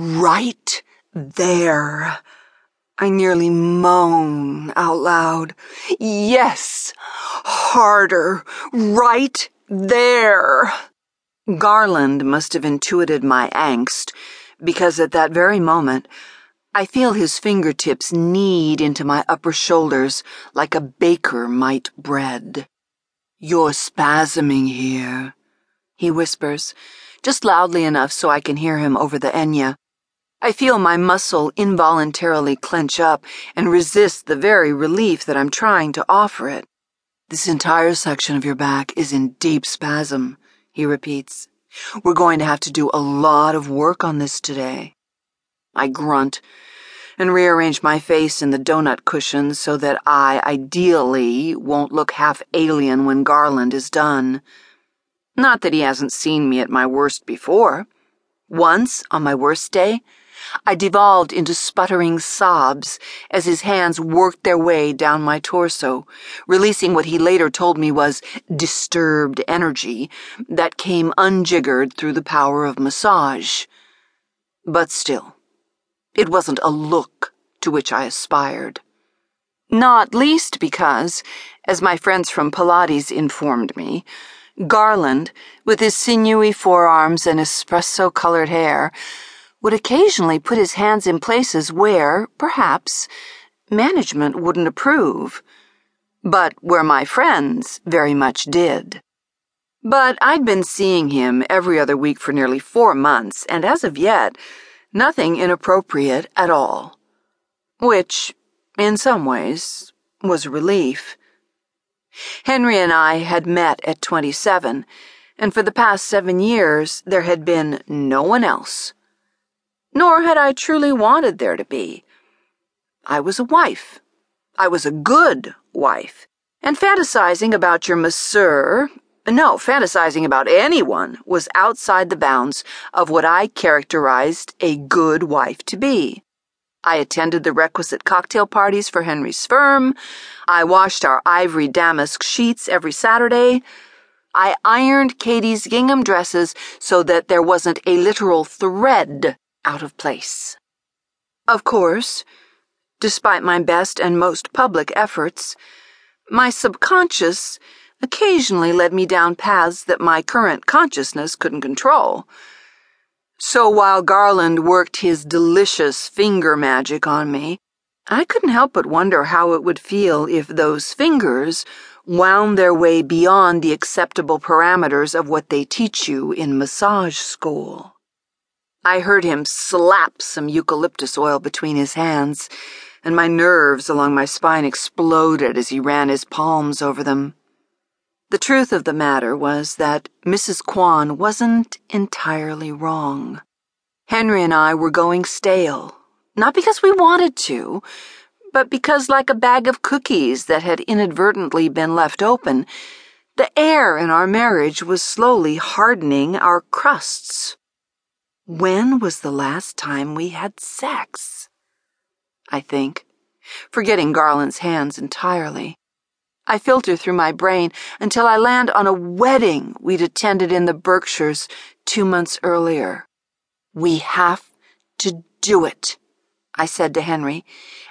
Right there. I nearly moan out loud. Yes, harder, right there. Garland must have intuited my angst, because at that very moment, I feel his fingertips knead into my upper shoulders like a baker might bread. You're spasming here, he whispers, just loudly enough so I can hear him over the Enya. I feel my muscle involuntarily clench up and resist the very relief that I'm trying to offer it. This entire section of your back is in deep spasm, he repeats. We're going to have to do a lot of work on this today. I grunt and rearrange my face in the donut cushions so that I, ideally, won't look half alien when Garland is done. Not that he hasn't seen me at my worst before. Once, on my worst day, I devolved into sputtering sobs as his hands worked their way down my torso, releasing what he later told me was disturbed energy that came unjiggered through the power of massage. But still, it wasn't a look to which I aspired. Not least because, as my friends from Pilates informed me, Garland, with his sinewy forearms and espresso colored hair, would occasionally put his hands in places where, perhaps, management wouldn't approve, but where my friends very much did. But I'd been seeing him every other week for nearly four months, and as of yet, nothing inappropriate at all. Which, in some ways, was a relief. Henry and I had met at 27, and for the past seven years there had been no one else nor had I truly wanted there to be. I was a wife. I was a good wife. And fantasizing about your masseur, no, fantasizing about anyone, was outside the bounds of what I characterized a good wife to be. I attended the requisite cocktail parties for Henry's firm. I washed our ivory damask sheets every Saturday. I ironed Katie's gingham dresses so that there wasn't a literal thread out of place. Of course, despite my best and most public efforts, my subconscious occasionally led me down paths that my current consciousness couldn't control. So while Garland worked his delicious finger magic on me, I couldn't help but wonder how it would feel if those fingers wound their way beyond the acceptable parameters of what they teach you in massage school. I heard him slap some eucalyptus oil between his hands, and my nerves along my spine exploded as he ran his palms over them. The truth of the matter was that Mrs. Kwan wasn't entirely wrong. Henry and I were going stale, not because we wanted to, but because, like a bag of cookies that had inadvertently been left open, the air in our marriage was slowly hardening our crusts. When was the last time we had sex? I think, forgetting Garland's hands entirely. I filter through my brain until I land on a wedding we'd attended in the Berkshires two months earlier. We have to do it, I said to Henry,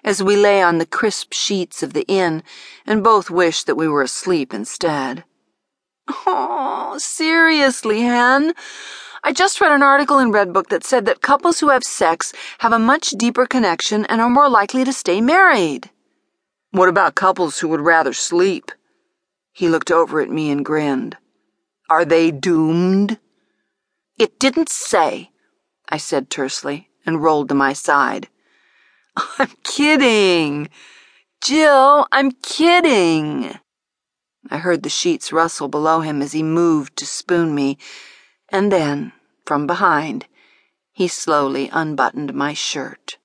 as we lay on the crisp sheets of the inn and both wished that we were asleep instead. Oh, seriously, Hen? I just read an article in Redbook that said that couples who have sex have a much deeper connection and are more likely to stay married. What about couples who would rather sleep? He looked over at me and grinned. Are they doomed? It didn't say, I said tersely and rolled to my side. I'm kidding. Jill, I'm kidding. I heard the sheets rustle below him as he moved to spoon me, and then from behind, he slowly unbuttoned my shirt.